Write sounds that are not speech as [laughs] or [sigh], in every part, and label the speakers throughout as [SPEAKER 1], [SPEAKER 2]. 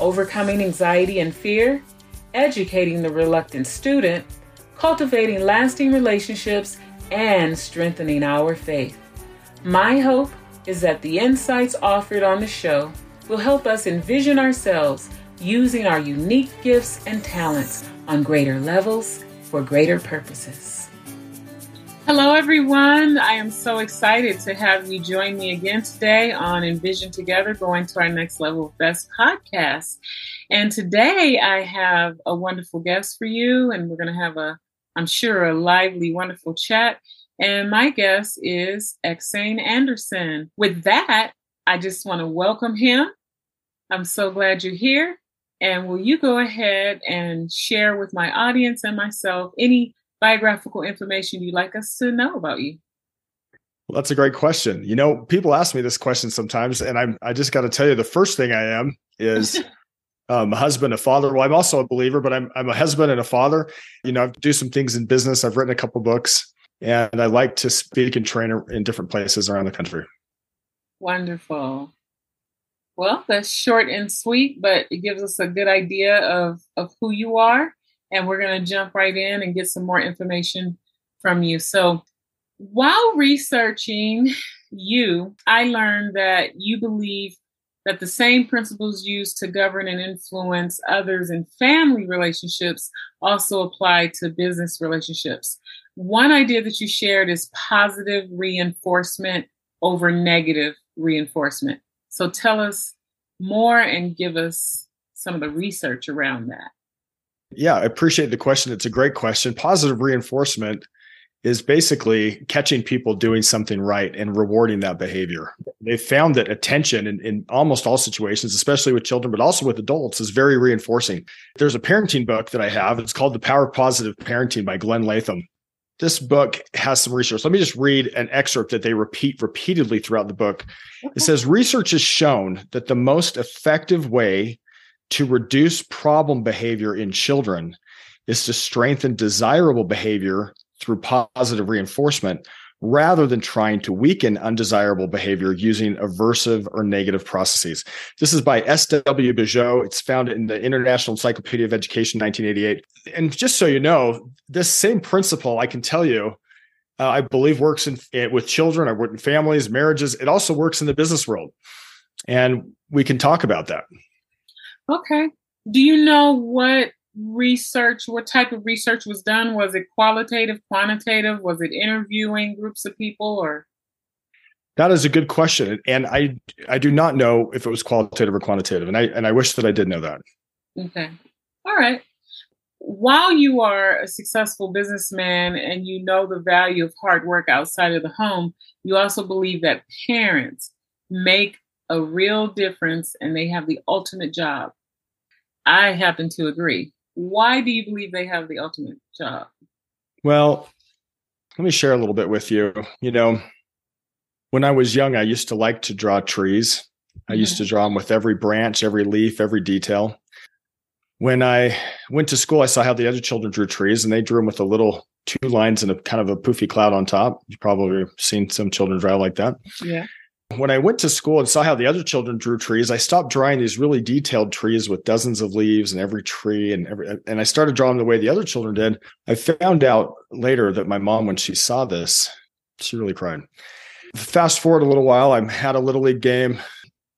[SPEAKER 1] overcoming anxiety and fear, educating the reluctant student, cultivating lasting relationships, and strengthening our faith. My hope is that the insights offered on the show will help us envision ourselves using our unique gifts and talents on greater levels for greater purposes. Hello, everyone. I am so excited to have you join me again today on Envision Together, going to our next level best podcast. And today I have a wonderful guest for you, and we're going to have a, I'm sure, a lively, wonderful chat. And my guest is EksAyn Anderson. With that, I just want to welcome him. I'm so glad you're here. And will you go ahead and share with my audience and myself any biographical information you'd like us to know about you?
[SPEAKER 2] Well, that's a great question. You know, people ask me this question sometimes, and I'm I just got to tell you, the first thing I am is [laughs] um, a husband, a father. Well, I'm also a believer, but I'm I'm a husband and a father. You know, I do some things in business. I've written a couple books, and I like to speak and train in different places around the country.
[SPEAKER 1] Wonderful. Well, that's short and sweet, but it gives us a good idea of of who you are and we're going to jump right in and get some more information from you. So, while researching you, I learned that you believe that the same principles used to govern and influence others in family relationships also apply to business relationships. One idea that you shared is positive reinforcement over negative reinforcement. So tell us more and give us some of the research around that.
[SPEAKER 2] Yeah, I appreciate the question. It's a great question. Positive reinforcement is basically catching people doing something right and rewarding that behavior. They found that attention in, in, almost all situations, especially with children, but also with adults, is very reinforcing. There's a parenting book that I have. It's called The Power of Positive Parenting by Glenn Latham. This book has some research. Let me just read an excerpt that they repeat repeatedly throughout the book. It says Research has shown that the most effective way to reduce problem behavior in children is to strengthen desirable behavior through positive reinforcement rather than trying to weaken undesirable behavior using aversive or negative processes. This is by S.W. Bijou. It's found in the International Encyclopedia of Education, 1988. And just so you know, this same principle, I can tell you, uh, I believe works in, with children, I work in families, marriages. It also works in the business world. And we can talk about that.
[SPEAKER 1] Okay. Do you know what research, what type of research was done? Was it qualitative, quantitative? Was it interviewing groups of people or?
[SPEAKER 2] That is a good question, and I I do not know if it was qualitative or quantitative, and I and I wish that I did know that.
[SPEAKER 1] Okay, all right. While you are a successful businessman and you know the value of hard work outside of the home, you also believe that parents make a real difference and they have the ultimate job. I happen to agree. Why do you believe they have the ultimate job?
[SPEAKER 2] Well, let me share a little bit with you. You know, when I was young, I used to like to draw trees. I used to mm-hmm. draw them with every branch, every leaf, every detail. When I went to school, I saw how the other children drew trees, and they drew them with a little two lines and a kind of a poofy cloud on top. You've probably seen some children draw like that.
[SPEAKER 1] Yeah
[SPEAKER 2] when I went to school and saw how the other children drew trees, I stopped drawing these really detailed trees with dozens of leaves and every tree and every and I started drawing the way the other children did. I found out later that my mom, when she saw this, she really cried. Fast forward a little while, I had a little league game.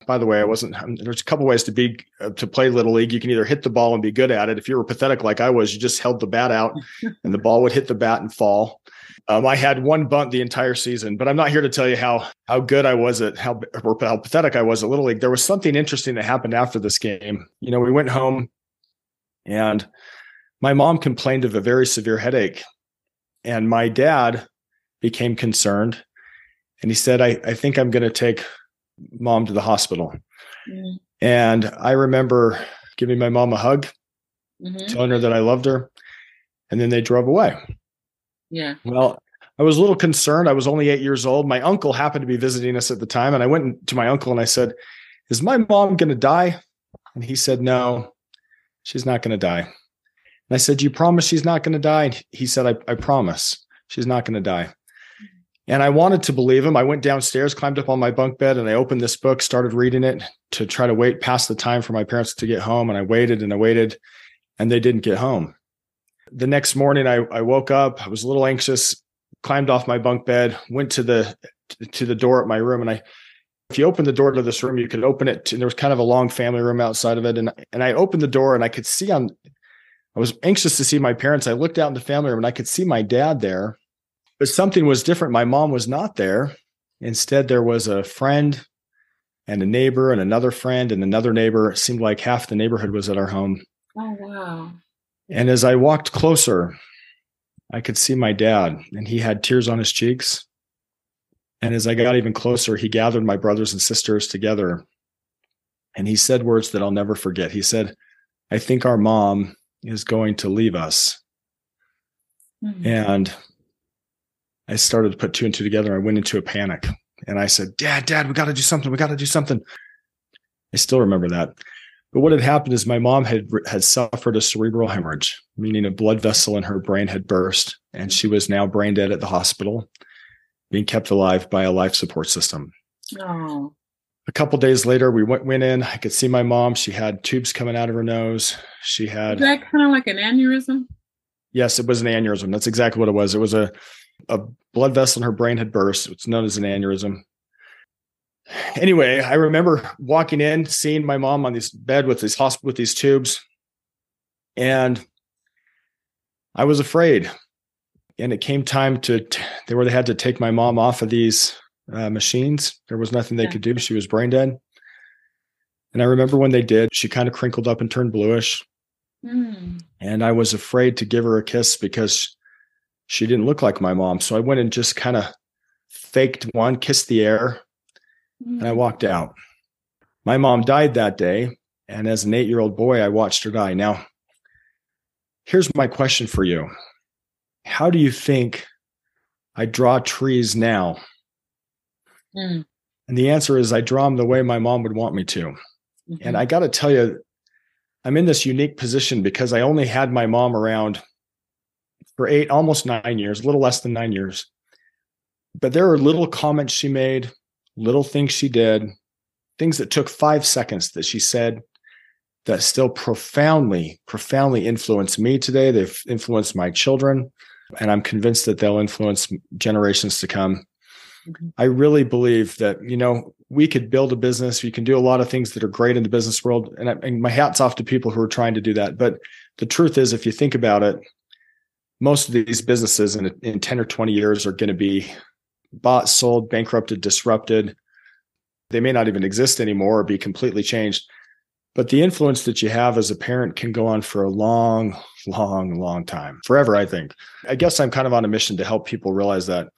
[SPEAKER 2] By the way, I wasn't. There's a couple ways to be uh, to play little league. You can either hit the ball and be good at it. If you were pathetic like I was, you just held the bat out, [laughs] and the ball would hit the bat and fall. Um, I had one bunt the entire season, but I'm not here to tell you how how good I was at how or how pathetic I was at Little League. There was something interesting that happened after this game. You know, we went home, and my mom complained of a very severe headache, and my dad became concerned, and he said, "I I think I'm going to take mom to the hospital." Mm. And I remember giving my mom a hug
[SPEAKER 1] Mhm.
[SPEAKER 2] telling her that I loved her. And then they drove away.
[SPEAKER 1] Yeah.
[SPEAKER 2] Well, I was a little concerned. I was only eight years old. My uncle happened to be visiting us at the time. And I went to my uncle and I said, Is my mom going to die? And he said, No, she's not going to die. And I said, You promise she's not going to die? And he said, I, I promise she's not going to die. And I wanted to believe him. I went downstairs, climbed up on my bunk bed, and I opened this book, started reading it to try to wait past the time for my parents to get home. And I waited and I waited, and they didn't get home. The next morning, I, I woke up. I was a little anxious, climbed off my bunk bed, went to the to the door at my room, and I if you open the door to this room, you could open it. And there was kind of a long family room outside of it, and and I opened the door, and I could see on. I was anxious to see my parents. I looked out in the family room, and I could see my dad there, but something was different. My mom was not there. Instead, there was a friend and a neighbor and another friend and another neighbor. It seemed like half the neighborhood was at our home.
[SPEAKER 1] Oh wow.
[SPEAKER 2] And as I walked closer, I could see my dad, and he had tears on his cheeks. And as I got even closer, he gathered my brothers and sisters together. And he said words that I'll never forget. He said, I think our mom is going to leave us.
[SPEAKER 1] Mhm.
[SPEAKER 2] And I started to put two and two together. I went into a panic and I said, Dad, Dad, we got to do something. We got to do something. I still remember that. But what had happened is my mom had had suffered a cerebral hemorrhage, meaning a blood vessel in her brain had burst, and she was now brain dead at the hospital, being kept alive by a life support system.
[SPEAKER 1] Oh.
[SPEAKER 2] A couple days later, we went went in. I could see my mom. She had tubes coming out of her nose. She had Is
[SPEAKER 1] that kind of like an aneurysm?
[SPEAKER 2] yes, it was an aneurysm. That's exactly what it was. It was a a blood vessel in her brain had burst. It's known as an aneurysm. Anyway, I remember walking in, seeing my mom on this bed with these hospital with these tubes, and I was afraid. And it came time to t- they were they had to take my mom off of these uh, machines. There was nothing they
[SPEAKER 1] Yeah.
[SPEAKER 2] could do. She was brain dead. And I remember when they did, she kind of crinkled up and turned bluish.
[SPEAKER 1] Hmm.
[SPEAKER 2] And I was afraid to give her a kiss because she didn't look like my mom. So I went and just kind of faked one, kissed the air, and I walked out. My mom died that day. And as an eight year old boy, I watched her die. Now, here's my question for you How do you think I draw trees now?
[SPEAKER 1] Hmm.
[SPEAKER 2] And the answer is I draw them the way my mom would want me to. And I got to tell you, I'm in this unique position because I only had my mom around for eight, almost nine years, a little less than nine years. But there are little comments she made, little things she did, things that took five seconds that she said that still profoundly, profoundly influence me today. They've influenced my children, and I'm convinced that they'll influence generations to come.
[SPEAKER 1] Mhm.
[SPEAKER 2] I really believe that, you know, we could build a business. We can do a lot of things that are great in the business world. And, I, and my hat's off to people who are trying to do that. But the truth is, if you think about it, most of these businesses in, in 10 or 20 years are going to be bought, sold, bankrupted, disrupted. They may not even exist anymore or be completely changed. But the influence that you have as a parent can go on for a long, long, long time, forever, I think. I guess I'm kind of on a mission to help people realize that.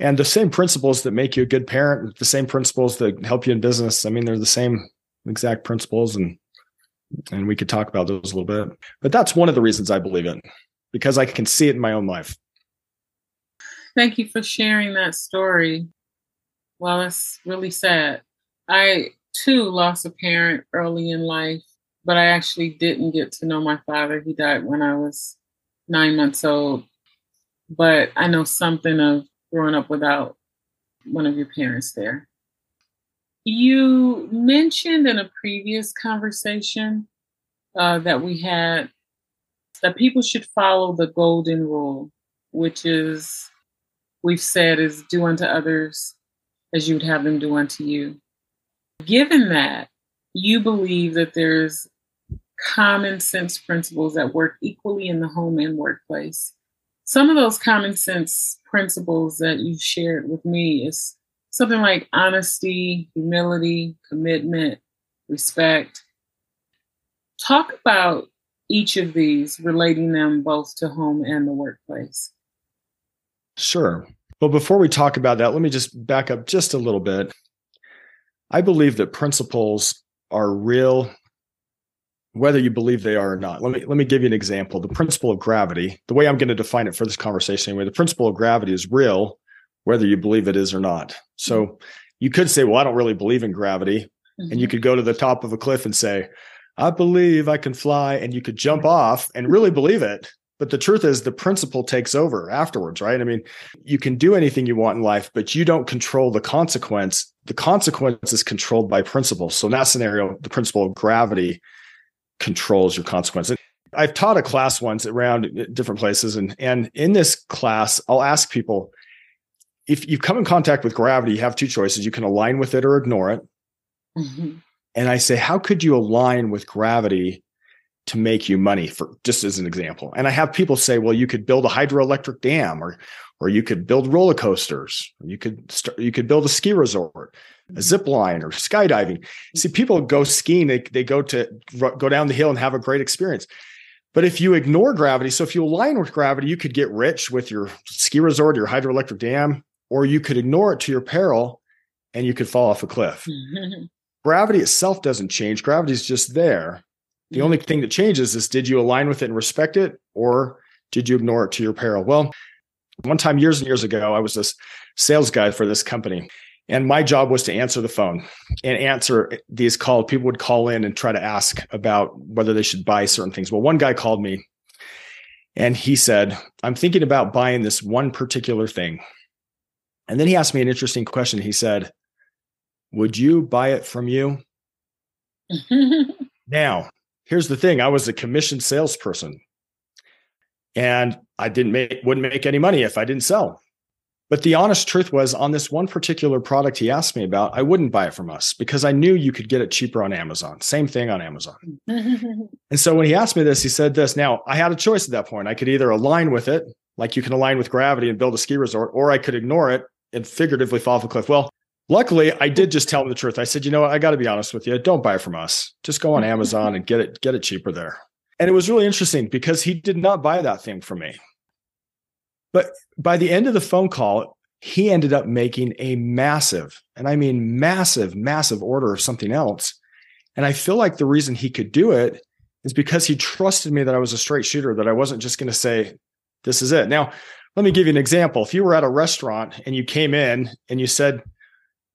[SPEAKER 2] And the same principles that make you a good parent, the same principles that help you in business. I mean, they're the same exact principles and and we could talk about those a little bit. But that's one of the reasons I believe it because I can see it in my own life.
[SPEAKER 1] Thank you for sharing that story. Well, it's really sad. I too lost a parent early in life, but I actually didn't get to know my father. He died when I was nine months old. But I know something of growing up without one of your parents there. You mentioned in a previous conversation uh, that we had that people should follow the golden rule, which is we've said is do unto others as you would have them do unto you. Given that, you believe that there's common sense principles that work equally in the home and workplace. Some of those common sense principles that you shared with me is something like honesty, humility, commitment, respect. Talk about each of these, relating them both to home and the workplace.
[SPEAKER 2] Sure. Well, before we talk about that, let me just back up just a little bit. I believe that principles are real whether you believe they are or not. Let me let me give you an example. The principle of gravity, the way I'm going to define it for this conversation anyway, the principle of gravity is real whether you believe it is or not. So mm-hmm. you could say, well, I don't really believe in gravity. Mm-hmm. And you mm-hmm. could go to the top of a cliff and say, I believe I can fly. And you could jump off and really believe it. But the truth is, the principle takes over afterwards, right? I mean, you can do anything you want in life, but you don't control the consequence. The consequence is controlled by principle. So in that scenario, the principle of gravity controls your consequence. I've taught a class once around different places, and and in this class, I'll ask people, if you come in contact with gravity, you have two choices. You can align with it or ignore it. Mm-hmm. And I say, how could you align with gravity to make you money for just as an example? And I have people say, well, you could build a hydroelectric dam or or you could build roller coasters, you could start, you could build a ski resort, a mm-hmm. zip line or skydiving. See, people go skiing, they, they go to go down the hill and have a great experience. But if you ignore gravity, so if you align with gravity, you could get rich with your ski resort, your hydroelectric dam, or you could ignore it to your peril and you could fall off a cliff. [laughs] Gravity itself doesn't change. Gravity is just there. The only thing that changes is did you align with it and respect it, or did you ignore it to your peril? Well, one time years and years ago, I was this sales guy for this company. And my job was to answer the phone and answer these calls. People would call in and try to ask about whether they should buy certain things. Well, one guy called me and he said, I'm thinking about buying this one particular thing. And then he asked me an interesting question. He said, Would you buy it from you? [laughs] now, here's the thing I was a commissioned salesperson and I didn't make, wouldn't make any money if I didn't sell. But the honest truth was on this one particular product he asked me about, I wouldn't buy it from us because I knew you could get it cheaper on Amazon. Same thing on Amazon. [laughs] and so when he asked me this, he said this. Now, I had a choice at that point. I could either align with it, like you can align with gravity and build a ski resort, or I could ignore it and figuratively fall off a cliff. Well, luckily I did just tell him the truth. I said, you know what? I got to be honest with you. Don't buy it from us. Just go on [laughs] Amazon and get it, get it cheaper there. And it was really interesting because he did not buy that thing from me. But by the end of the phone call, he ended up making a massive, and I mean massive, massive order of something else. And I feel like the reason he could do it is because he trusted me that I was a straight shooter, that I wasn't just going to say, this is it. Now, let me give you an example. If you were at a restaurant and you came in and you said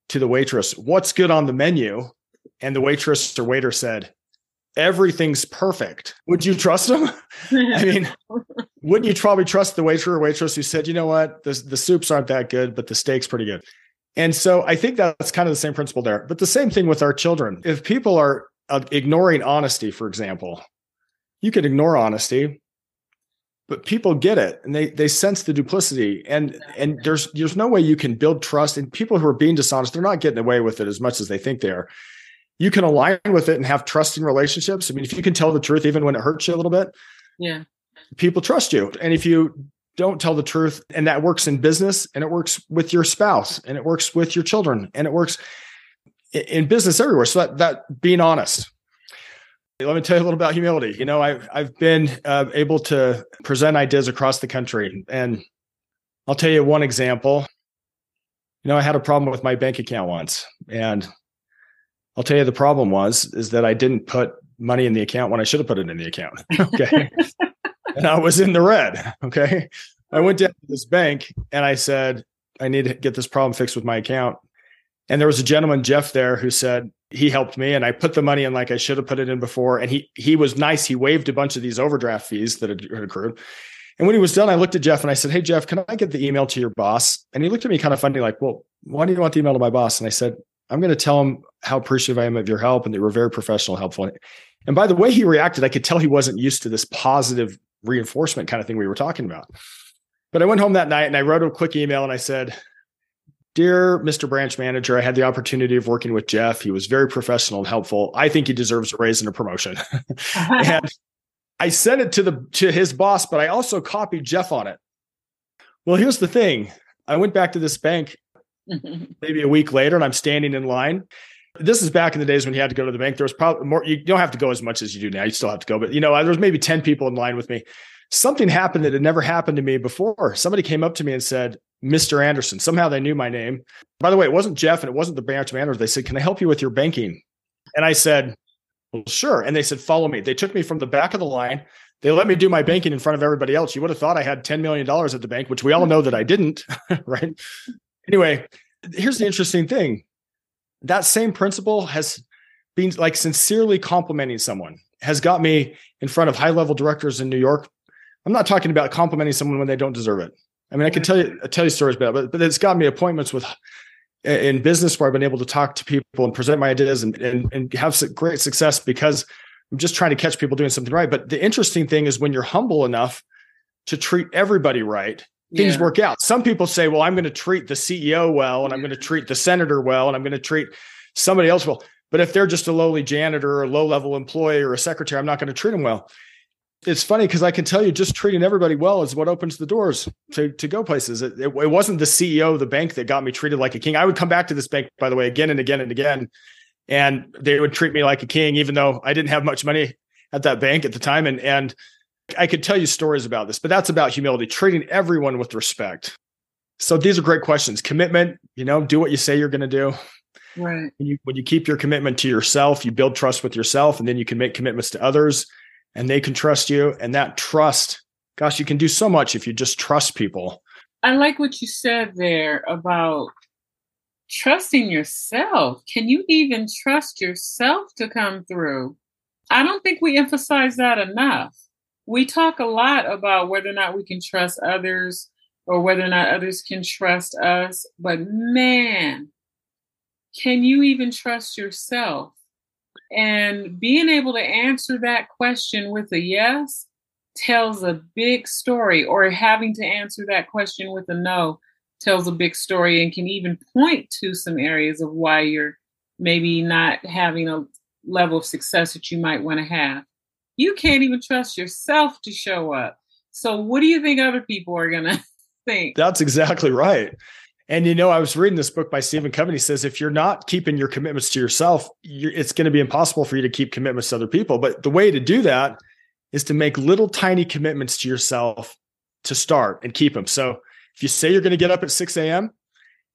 [SPEAKER 2] to the waitress, What's good on the menu? And the waitress or waiter said, Everything's perfect. Would you trust them? [laughs] I mean, wouldn't you probably trust the waiter or waitress who said, You know what? The, the soups aren't that good, but the steak's pretty good. And so I think that's kind of the same principle there. But the same thing with our children. If people are uh, ignoring honesty, for example, you can ignore honesty but people get it and they they sense the duplicity and and there's there's no way you can build trust and people who are being dishonest they're not getting away with it as much as they think they are. You can align with it and have trusting relationships. I mean if you can tell the truth even when it hurts you a little bit
[SPEAKER 1] yeah.
[SPEAKER 2] people trust you. And if you don't tell the truth and that works in business and it works with your spouse and it works with your children and it works in business everywhere. So that that being honest let me tell you a little about humility. You know, I've I've been uh, able to present ideas across the country, and I'll tell you one example. You know, I had a problem with my bank account once, and I'll tell you the problem was is that I didn't put money in the account when I should have put it in the account. [laughs] okay, and I was in the red. Okay, I went down to this bank and I said I need to get this problem fixed with my account, and there was a gentleman Jeff there who said he helped me and I put the money in like I should have put it in before. And he he was nice. He waived a bunch of these overdraft fees that had, accrued. And when he was done, I looked at Jeff and I said, Hey Jeff, can I get the email to your boss? And he looked at me kind of funny, like, Well, why do you want the email to my boss? And I said, I'm going to tell him how appreciative I am of your help and that you were very professional, helpful. And by the way he reacted, I could tell he wasn't used to this positive reinforcement kind of thing we were talking about. But I went home that night and I wrote a quick email and I said, Dear Mr. Branch Manager, I had the opportunity of working with Jeff. He was very professional and helpful. I think he deserves a raise and a promotion. [laughs] [laughs] and I sent it to the to his boss, but I also copied Jeff on it. Well, here's the thing. I went back to this bank [laughs] maybe a week later and I'm standing in line. This is back in the days when you had to go to the bank. There was probably more, you don't have to go as much as you do now. You still have to go, but you know, there was maybe 10 people in line with me. Something happened that had never happened to me before. Somebody came up to me and said, Mr. Anderson. Somehow they knew my name. By the way, it wasn't Jeff and it wasn't the branch manager. They said, Can I help you with your banking? And I said, Well, sure. And they said, follow me. They took me from the back of the line. They let me do my banking in front of everybody else. You would have thought I had $10 million at the bank, which we all know that I didn't. [laughs] right. Anyway, here's the interesting thing that same principle has been like sincerely complimenting someone has got me in front of high level directors in New York. I'm not talking about complimenting someone when they don't deserve it. I mean, I can tell you tell you stories about it, but, but it's got me appointments with in business where I've been able to talk to people and present my ideas and, and, and have great success because I'm just trying to catch people doing something right. But the interesting thing is when you're humble enough to treat everybody right, things yeah. work out. Some people say, well, I'm going to treat the CEO well, and I'm going to treat the senator well, and I'm going to treat somebody else well. But if they're just a lowly janitor or a low level employee or a secretary, I'm not going to treat them well it's funny because I can tell you just treating everybody well is what opens the doors to, to go places. It, it, it, wasn't the CEO of the bank that got me treated like a king. I would come back to this bank, by the way, again and again and again, and they would treat me like a king, even though I didn't have much money at that bank at the time. And, and I could tell you stories about this, but that's about humility, treating everyone with respect. So these are great questions. Commitment, you know, do what you say you're going to do.
[SPEAKER 1] Right.
[SPEAKER 2] When you, when you keep your commitment to yourself, you build trust with yourself, and then you can make commitments to others and they can trust you. And that trust, gosh, you can do so much if you just trust people.
[SPEAKER 1] I like what you said there about trusting yourself. Can you even trust yourself to come through? I don't think we emphasize that enough. We talk a lot about whether or not we can trust others or whether or not others can trust us. But man, can you even trust yourself? And being able to answer that question with a yes tells a big story, or having to answer that question with a no tells a big story and can even point to some areas of why you're maybe not having a level of success that you might want to have. You can't even trust yourself to show up. So, what do you think other people are going [laughs] to think?
[SPEAKER 2] That's exactly right. And you know, I was reading this book by Stephen Covey. He says if you're not keeping your commitments to yourself, it's going to be impossible for you to keep commitments to other people. But the way to do that is to make little tiny commitments to yourself to start and keep them. So if you say you're going to get up at 6 a.m.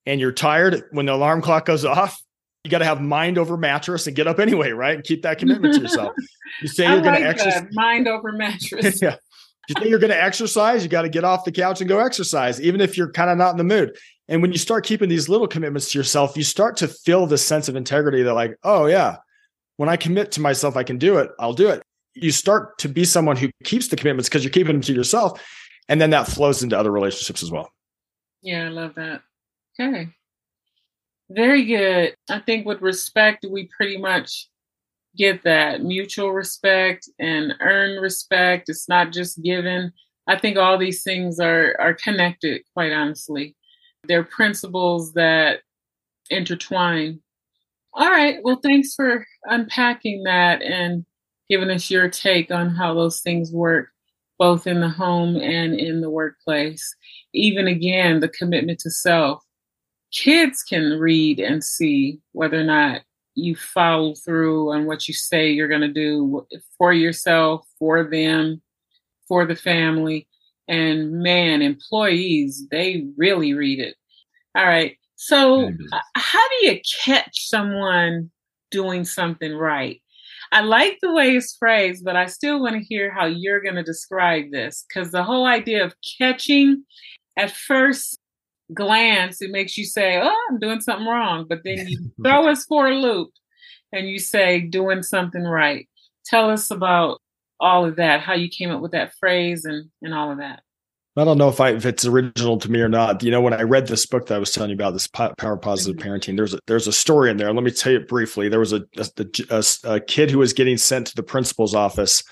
[SPEAKER 2] and you're tired when the alarm clock goes off, you got to have mind over mattress and get up anyway, right? And keep that commitment to yourself. [laughs] [laughs] You say you're going to exercise.
[SPEAKER 1] Mind over mattress.
[SPEAKER 2] yeah. You think you're going to exercise, you got to get off the couch and go exercise, even if you're kind of not in the mood. And when you start keeping these little commitments to yourself, you start to feel this sense of integrity that, like, oh, yeah, when I commit to myself, I can do it. I'll do it. You start to be someone who keeps the commitments because you're keeping them to yourself. And then that flows into other relationships as well.
[SPEAKER 1] Yeah, I love that. Okay. Very good. I think with respect, we pretty much get that mutual respect and earn respect. It's not just given. I think all these things are are connected, quite honestly. They're principles that intertwine. All right. Well, thanks for unpacking that and giving us your take on how those things work, both in the home and in the workplace. Even again, the commitment to self. Kids can read and see whether or not you follow through on what you say you're going to do for yourself, for them, for the family. And man, employees, they really read it. All right. So, uh, how do you catch someone doing something right? I like the way it's phrased, but I still want to hear how you're going to describe this because the whole idea of catching at first glance, it makes you say, Oh, I'm doing something wrong. But then you [laughs] throw us for a loop and you say, Doing something right. Tell us about all of that, how you came up with that phrase and, and all of that.
[SPEAKER 2] I don't know if I if it's original to me or not. You know, when I read this book that I was telling you about, this power positive mm-hmm. parenting, there's a, there's a story in there. Let me tell you briefly. There was a a, a a, kid who was getting sent to the principal's office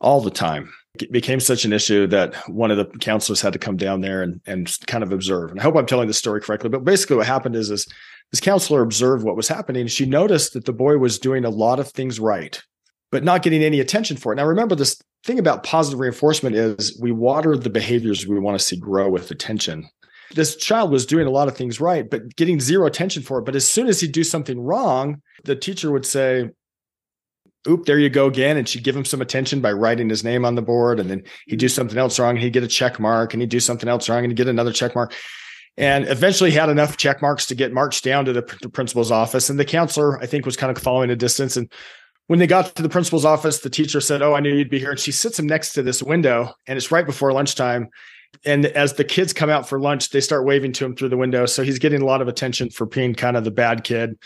[SPEAKER 2] all the time. It became such an issue that one of the counselors had to come down there and and kind of observe. And I hope I'm telling the story correctly, but basically what happened is is this counselor observed what was happening. She noticed that the boy was doing a lot of things right, but not getting any attention for it. Now remember this thing about positive reinforcement is we water the behaviors we want to see grow with attention. This child was doing a lot of things right, but getting zero attention for it. But as soon as he'd do something wrong, the teacher would say, Oop, there you go again. And she'd give him some attention by writing his name on the board. And then he'd do something else wrong and he'd get a check mark and he'd do something else wrong and he'd get another check mark. And eventually had enough check marks to get marched down to the principal's office. And the counselor, I think, was kind of following a distance. And when they got to the principal's office, the teacher said, Oh, I knew you'd be here. And she sits him next to this window, and it's right before lunchtime. And as the kids come out for lunch, they start waving to him through the window. So he's getting a lot of attention for being kind of the bad kid.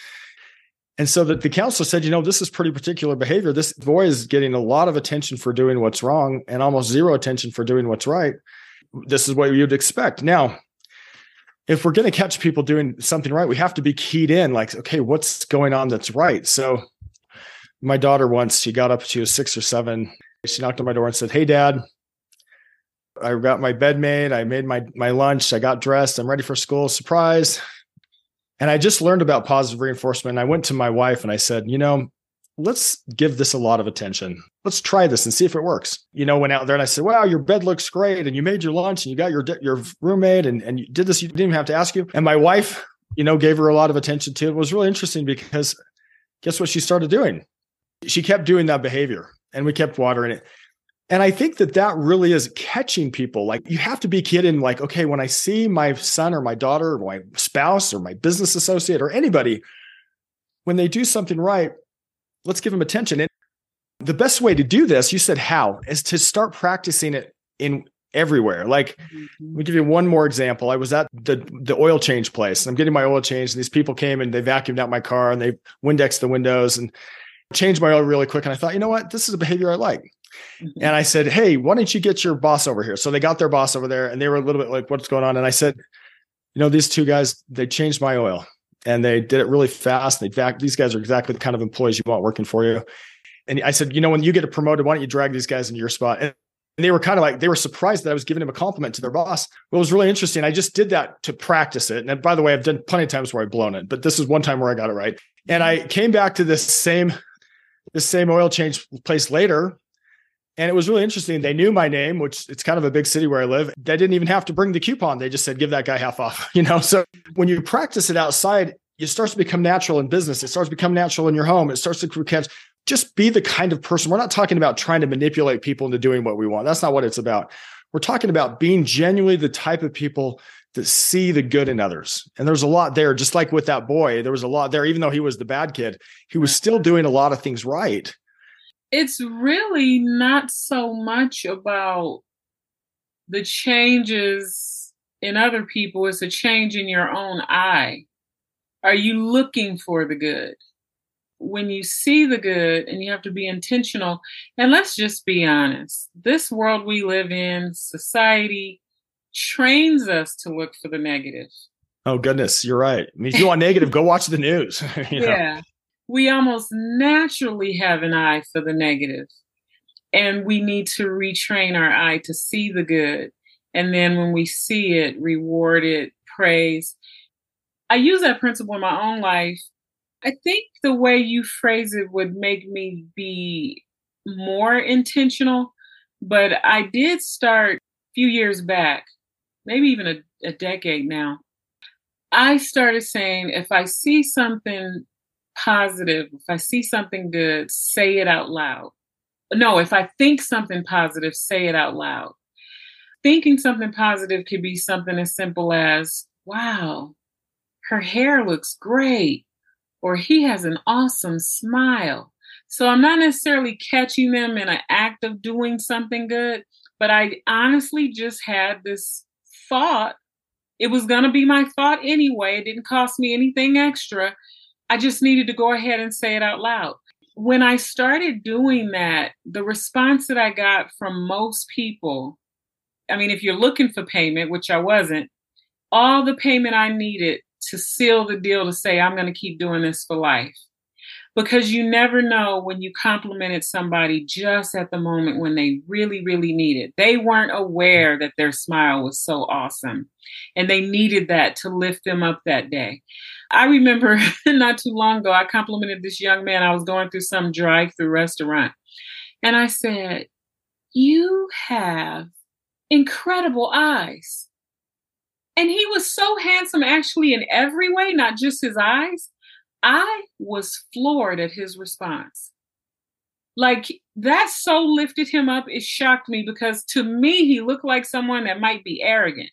[SPEAKER 2] And so the, the counselor said, you know, this is pretty particular behavior. This boy is getting a lot of attention for doing what's wrong and almost zero attention for doing what's right. This is what you'd expect. Now, if we're going to catch people doing something right, we have to be keyed in like, okay, what's going on that's right? So my daughter once, she got up, she was six or seven. She knocked on my door and said, Hey, dad, I got my bed made. I made my, my lunch. I got dressed. I'm ready for school. Surprise. And I just learned about positive reinforcement. I went to my wife and I said, you know, let's give this a lot of attention. Let's try this and see if it works. You know, went out there and I said, wow, your bed looks great. And you made your lunch and you got your, your roommate and, and you did this. You didn't even have to ask you. And my wife, you know, gave her a lot of attention to it. It was really interesting because guess what she started doing? She kept doing that behavior and we kept watering it. And I think that that really is catching people. Like you have to be kidding, like, okay, when I see my son or my daughter or my spouse or my business associate or anybody, when they do something right, let's give them attention. And the best way to do this, you said how, is to start practicing it in everywhere. Like, mm-hmm. let give you one more example. I was at the the oil change place. And I'm getting my oil changed, and these people came and they vacuumed out my car and they Windexed the windows and changed my oil really quick. And I thought, you know what, this is a behavior I like. Mm-hmm. And I said, Hey, why don't you get your boss over here? So they got their boss over there and they were a little bit like, What's going on? And I said, You know, these two guys, they changed my oil and they did it really fast. They these guys are exactly the kind of employees you want working for you. And I said, You know, when you get a promoted, why don't you drag these guys into your spot? And and they were kind of like they were surprised that I was giving him a compliment to their boss. Well, it was really interesting. I just did that to practice it. And by the way, I've done plenty of times where I've blown it, but this is one time where I got it right. And I came back to this same this same oil change place later and it was really interesting. They knew my name, which it's kind of a big city where I live. They didn't even have to bring the coupon. They just said, give that guy half off, [laughs] you know? So when you practice it outside, it starts to become natural in business. It starts to become natural in your home. It starts to catch, just be the kind of person. We're not talking about trying to manipulate people into doing what we want. That's not what it's about. We're talking about being genuinely the type of people that see the good in others. And there's a lot there, just like with that boy, there was a lot there, even though he was the bad kid, he was still doing a lot of things right
[SPEAKER 1] it's really not so much about the changes in other people, it's a change in your own eye. Are you looking for the good? When you see the good, and you have to be intentional, and let's just be honest this world we live in, society trains us to look for the negative.
[SPEAKER 2] Oh, goodness, you're right. I mean, if you want negative, go watch the news. [laughs]
[SPEAKER 1] yeah we almost naturally have an eye for the negative, and we need to retrain our eye to see the good. And then when we see it, reward it, praise. I use that principle in my own life. I think the way you phrase it would make me be more intentional, but I did start a few years back, maybe even a, a decade now. I started saying if I see something positive, if I see something good, say it out loud. No, if I think something positive, say it out loud. Thinking something positive could be something as simple as, wow, her hair looks great, or he has an awesome smile. So I'm not necessarily catching them in an act of doing something good, but I honestly just had this thought. It was going to be my thought anyway. It didn't cost me anything extra. I just needed to go ahead and say it out loud. When I started doing that, the response that I got from most people, I mean, if you're looking for payment, which I wasn't, all the payment I needed to seal the deal to say, I'm going to keep doing this for life. Because you never know when you complimented somebody just at the moment when they really, really need it. They weren't aware that their smile was so awesome and they needed that to lift them up that day. I remember [laughs] not too long ago, I complimented this young man. I was going through some drive through restaurant. And I said, You have incredible eyes. And he was so handsome, actually, in every way, not just his eyes. I was floored at his response. Like that so lifted him up, it shocked me because to me, he looked like someone that might be arrogant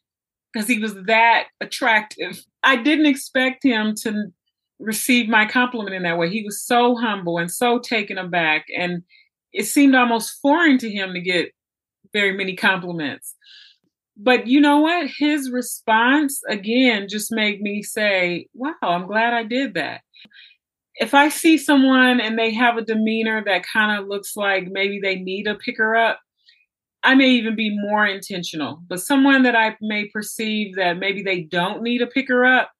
[SPEAKER 1] because he was that attractive. I didn't expect him to receive my compliment in that way. He was so humble and so taken aback. And it seemed almost foreign to him to get very many compliments. But you know what? His response again just made me say, wow, I'm glad I did that. If I see someone and they have a demeanor that kind of looks like maybe they need a picker up, I may even be more intentional. But someone that I may perceive that maybe they don't need a picker up,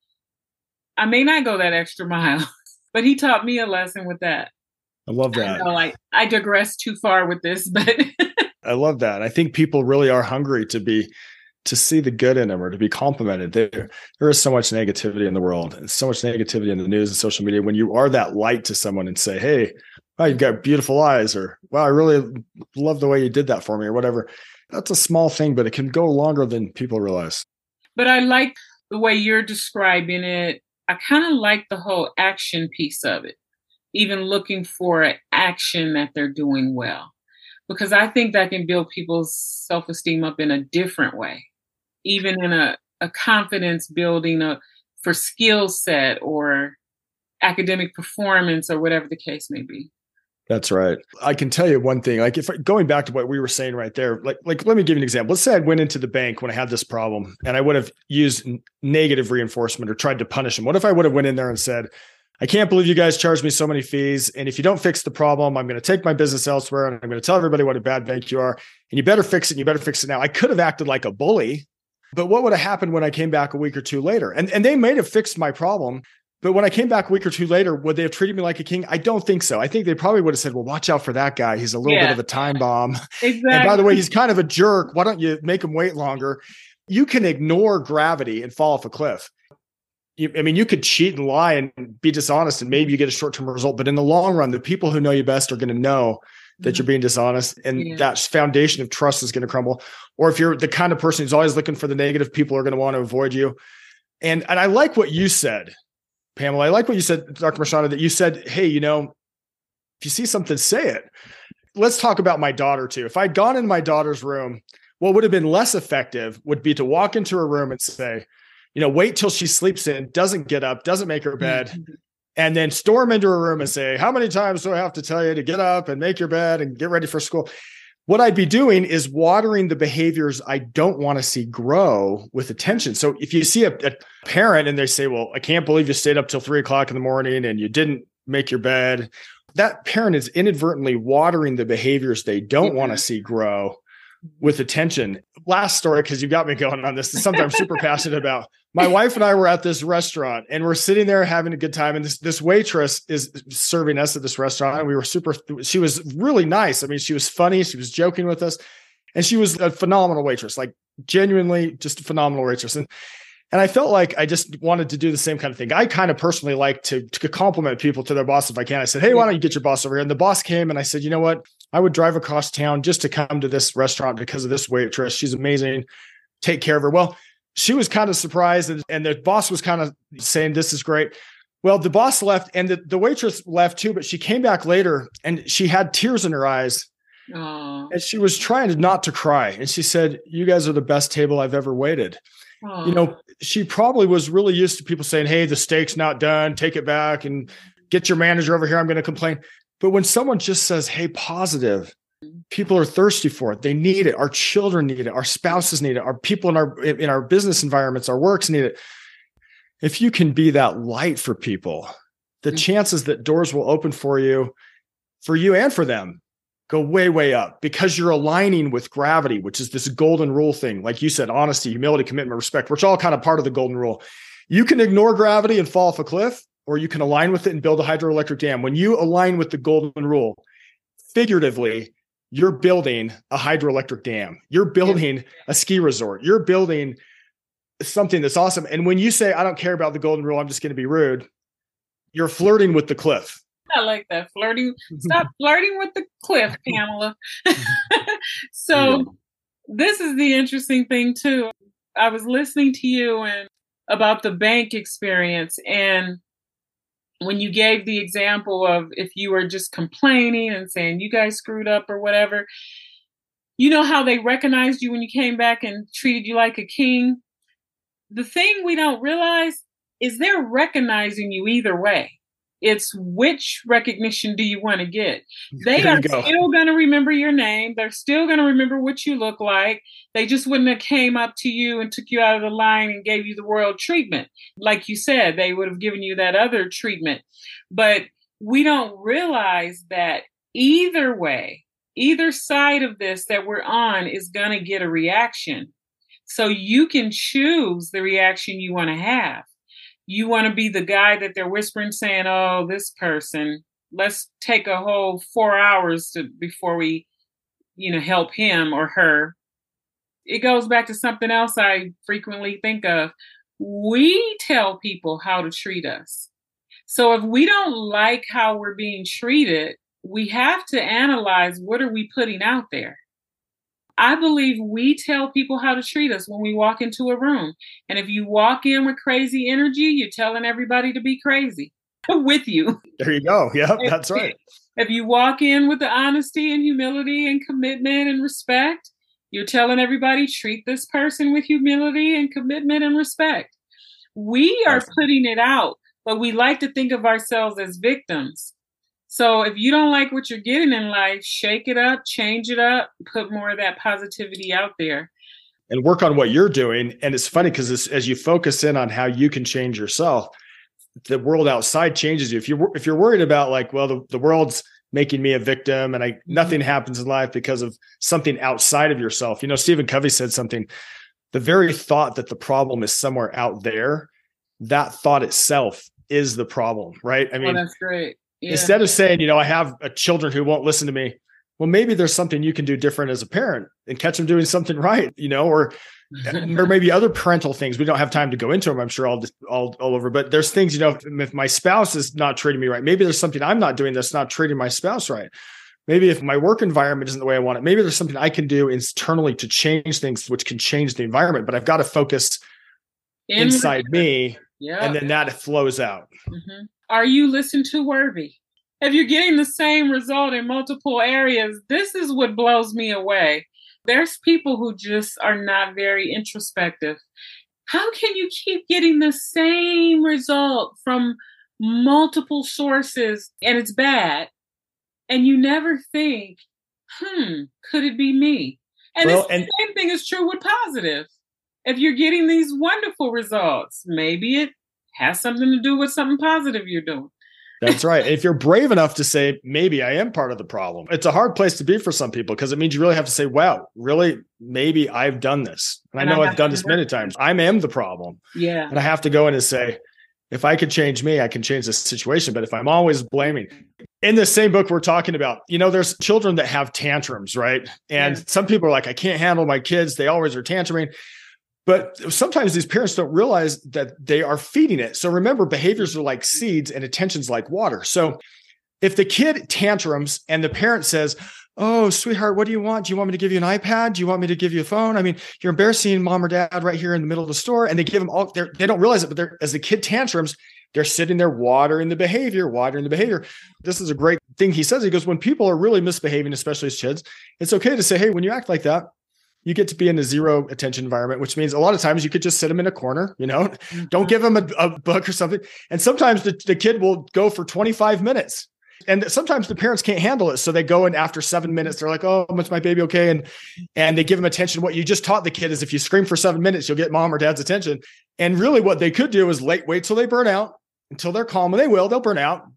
[SPEAKER 1] I may not go that extra [laughs] mile. but he taught me a lesson with that.
[SPEAKER 2] I love that.
[SPEAKER 1] I know, like I digress too far with this, but [laughs]
[SPEAKER 2] I love that. I think people really are hungry to be to see the good in them or to be complimented. There, there is so much negativity in the world and so much negativity in the news and social media. When you are that light to someone and say, Hey, wow, you've got beautiful eyes, or wow, I really love the way you did that for me, or whatever. That's a small thing, but it can go longer than people realize.
[SPEAKER 1] But I like the way you're describing it. I kind of like the whole action piece of it, even looking for an action that they're doing well, because I think that can build people's self esteem up in a different way, even in a, a confidence building a, for skill set or academic performance or whatever the case may be.
[SPEAKER 2] That's right. I can tell you one thing. Like if going back to what we were saying right there, like like let me give you an example. Let's say I went into the bank when I had this problem and I would have used negative reinforcement or tried to punish them. What if I would have went in there and said, I can't believe you guys charged me so many fees. And if you don't fix the problem, I'm going to take my business elsewhere and I'm going to tell everybody what a bad bank you are. And you better fix it. And you better fix it now. I could have acted like a bully, but what would have happened when I came back a week or two later? And, and they may have fixed my problem, but when I came back a week or two later, would they have treated me like a king? I don't think so. I think they probably would have said, well, watch out for that guy. He's a little yeah. bit of a time bomb. Exactly. [laughs] And by the way, he's kind of a jerk. Why don't you make him wait longer? You can ignore gravity and fall off a cliff. You, I mean, you could cheat and lie and be dishonest, and maybe you get a short term result. But in the long run, the people who know you best are going to know that you're being dishonest and yeah. that foundation of trust is going to crumble. Or if you're the kind of person who's always looking for the negative, people are going to want to avoid you. And and I like what you said Pamela. I like what you said, Dr. Mashana, that you said, hey, you know, if you see something, say it. Let's talk about my daughter too. If I'd gone in my daughter's room, what would have been less effective would be to walk into her room and say, you know, wait till she sleeps in, doesn't get up, doesn't make her bed, mm-hmm. And then storm into a room and say, How many times do I have to tell you to get up and make your bed and get ready for school? what I'd be doing is watering the behaviors I don't want to see grow with attention. So if you see a, a, parent and they say, Well, I can't believe you stayed up till three o'clock in the morning and you didn't make your bed, that parent is inadvertently watering the behaviors they don't mm-hmm. want to see grow with attention. Last story, because you got me going on this, is something I'm super passionate about. My wife and I were at this restaurant and we're sitting there having a good time. And this, this waitress is serving us at this restaurant. And we were super, she was really nice. I mean, she was funny. She was joking with us. And she was a phenomenal waitress, like genuinely just a phenomenal waitress. And and I felt like I just wanted to do the same kind of thing. I kind of personally like to, to compliment people to their boss if I can. I said, Hey, why don't you get your boss over here? And the boss came and I said, You know what? I would drive across town just to come to this restaurant because of this waitress. She's amazing. Take care of her. Well, she was kind of surprised and, and the boss was kind of saying, This is great. Well, the boss left and the, the waitress left too, but she came back later and she had tears in her eyes. Aww. And she was trying not to cry. And she said, You guys are the best table I've ever waited. Aww. You know, she probably was really used to people saying, Hey, the steak's not done, take it back and get your manager over here. I'm going to complain. But when someone just says, Hey, positive, people are thirsty for it. They need it. Our children need it. Our spouses need it. Our people in our in our business environments, our works need it. If you can be that light for people, the mm-hmm. chances that doors will open for you, for you and for them, go way, way up because you're aligning with gravity, which is this golden rule thing. Like you said, honesty, humility, commitment, respect, which are all kind of part of the golden rule. You can ignore gravity and fall off a cliff, or you can align with it and build a hydroelectric dam. When you align with the golden rule, figuratively, you're building a hydroelectric dam. You're building a ski resort. You're building something that's awesome. And when you say, I don't care about the golden rule, I'm just going to be rude, you're flirting with the cliff.
[SPEAKER 1] I like that flirting. Stop [laughs] flirting with the cliff, Pamela. [laughs] so yeah. this is the interesting thing too. I was listening to you and about the bank experience and when you gave the example of if you were just complaining and saying you guys screwed up or whatever, you know how they recognized you when you came back and treated you like a king. The thing we don't realize is they're recognizing you either way. It's which recognition do you want to get? They are go. still going to remember your name. They're still going to remember what you look like. They just wouldn't have came up to you and took you out of the line and gave you the royal treatment. Like you said, they would have given you that other treatment. But we don't realize that either way, either side of this that we're on is going to get a reaction. So you can choose the reaction you want to have you want to be the guy that they're whispering saying oh this person let's take a whole four hours to before we you know help him or her. It goes back to something else i frequently think of. We tell people how to treat us. So if we don't like how we're being treated we have to analyze what are we putting out there I believe we tell people how to treat us when we walk into a room. And if you walk in with crazy energy, you're telling everybody to be crazy [laughs] with you.
[SPEAKER 2] There you go. Yeah, that's right.
[SPEAKER 1] If you walk in with the honesty and humility and commitment and respect, you're telling everybody treat this person with humility and commitment and respect. We are putting it out, but we like to think of ourselves as victims. So if you don't like what you're getting in life, shake it up, change it up, put more of that positivity out there.
[SPEAKER 2] And work on what you're doing. And it's funny because as you focus in on how you can change yourself, the world outside changes you. If you're if you're worried about like, well, the, the world's making me a victim and I mm-hmm. nothing happens in life because of something outside of yourself. You know, Stephen Covey said something. The very thought that the problem is somewhere out there, that thought itself is the problem, right? I
[SPEAKER 1] oh, mean, oh, that's great.
[SPEAKER 2] Yeah. Instead of saying, you know, I have a children who won't listen to me. Well, maybe there's something you can do different as a parent and catch them doing something [laughs] right, you know, or [laughs] or maybe other parental things. We don't have time to go into them. I'm sure all all all over. But there's things, you know, if, if my spouse is not treating me right, maybe there's something I'm not doing that's not treating my spouse right. Maybe if my work environment isn't the way I want it, maybe there's something I can do internally to change things, which can change the environment. But I've got to focus In- inside me, yeah, and then that flows out.
[SPEAKER 1] Mm-hmm. Are you listened to worthy? if you're getting the same result in multiple areas, this is what blows me away. There's people who just are not very introspective. How can you keep getting the same result from multiple sources and it's bad? And you never think, hmm, could it be me? And well, the same thing is true with positive. If you're getting these wonderful results, maybe it has something to do with something positive you're doing.
[SPEAKER 2] That's right. If you're brave enough to say, maybe I am part of the problem, it's a hard place to be for some people because it means you really have to say, wow, really, maybe I've done this. And, and I know I have done this many times. I am in the problem.
[SPEAKER 1] Yeah.
[SPEAKER 2] And I have to go in and say, if I could change me, I can change the situation. But if I'm always blaming, in the same book we're talking about, you know, there's children that have tantrums, right? And yeah. some people are like, I can't handle my kids. They always are tantruming. But sometimes these parents don't realize that they are feeding it. So remember, behaviors are like seeds and attention's like water. So if the kid tantrums and the parent says, Oh, sweetheart, what do you want? Do you want me to give you an iPad? Do you want me to give you a phone? I mean, you're embarrassing mom or dad right here in the middle of the store. And they give them all, they don't realize it, but as the kid tantrums, they're sitting there watering the behavior, watering the behavior. This is a great thing he says. He goes, when people are really misbehaving, especially as kids, it's okay to say, Hey, when you act like that, you get to be in a zero attention environment, which means a lot of times you could just sit them in a corner, you know, mm-hmm. don't give them a, a, book or something. And sometimes the, the kid will go for 25 minutes. And sometimes the parents can't handle it. So they go in after seven minutes, they're like, Oh, is my baby okay? And and they give them attention. What you just taught the kid is if you scream for seven minutes, you'll get mom or dad's attention. And really what they could do is late wait till they burn out until they're calm. And they will, they'll burn out.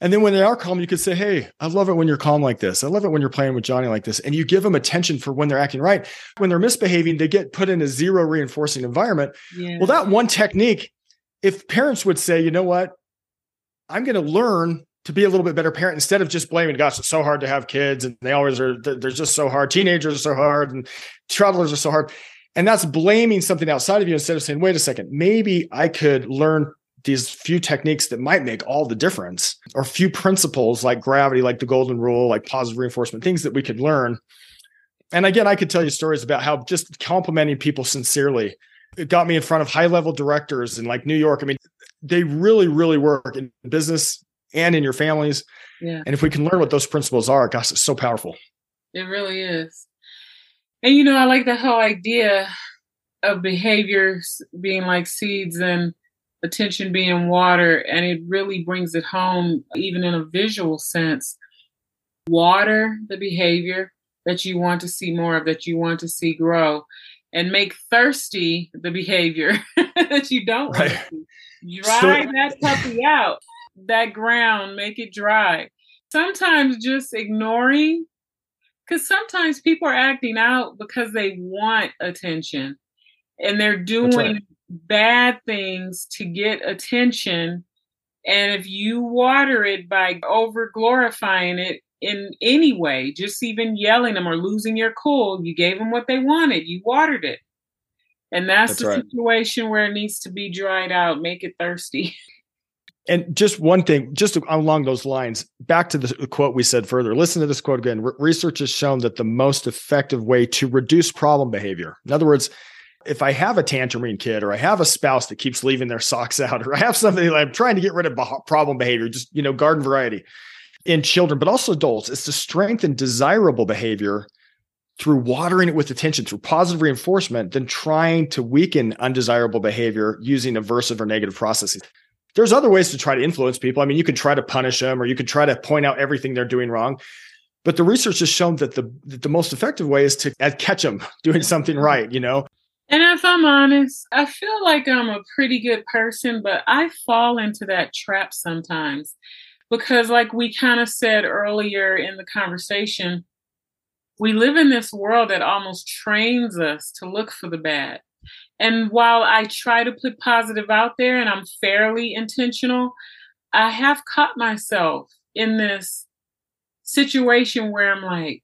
[SPEAKER 2] And then when they are calm, you could say, Hey, I love it when you're calm like this. I love it when you're playing with Johnny like this. And you give them attention for when they're acting right. When they're misbehaving, they get put in a zero reinforcing environment. Yeah. Well, that one technique, if parents would say, you know what, I'm going to learn to be a little bit better parent instead of just blaming, gosh, it's so hard to have kids and they always are, they're just so hard. Teenagers are so hard and travelers are so hard. And that's blaming something outside of you instead of saying, wait a second, maybe I could learn these few techniques that might make all the difference or few principles like gravity like the golden rule like positive reinforcement things that we could learn. And again i could tell you stories about how just complimenting people sincerely it got me in front of high level directors in like new york. I mean they really really work in business and in your families. Yeah. and if we can learn what those principles are gosh it's so powerful.
[SPEAKER 1] It really is. And you know i like the whole idea of behaviors being like seeds and attention being water, and it really brings it home, even in a visual sense. Water the behavior that you want to see more of, that you want to see grow, and make thirsty the behavior [laughs] that you don't right. want to see. Dry so, that puppy out, that ground, make it dry. Sometimes just ignoring, because sometimes people are acting out because they want attention and they're doing right. Bad things to get attention. And if you water it by over glorifying it in any way, just even yelling them or losing your cool, you gave them what they wanted, you watered it. And that's, that's the right. situation where it needs to be dried out, make it thirsty. [laughs]
[SPEAKER 2] And just one thing, just along those lines, back to the quote we said further. Listen to this quote again. research has shown that the most effective way to reduce problem behavior, in other words, if I have a tangerine kid or I have a spouse that keeps leaving their socks out or I have something I'm trying to get rid of problem behavior, just, you know, garden variety in children, but also adults, is to strengthen desirable behavior through watering it with attention, through positive reinforcement, than trying to weaken undesirable behavior using aversive or negative processes. There's other ways to try to influence people. I mean, you could try to punish them or you could try to point out everything they're doing wrong. But the research has shown that the that the most effective way is to catch them [laughs] doing something right, you know,
[SPEAKER 1] and if I'm honest, I feel like I'm a pretty good person, but I fall into that trap sometimes because, like we kind of said earlier in the conversation, we live in this world that almost trains us to look for the bad. And while I try to put positive out there and I'm fairly intentional, I have caught myself in this situation where I'm like,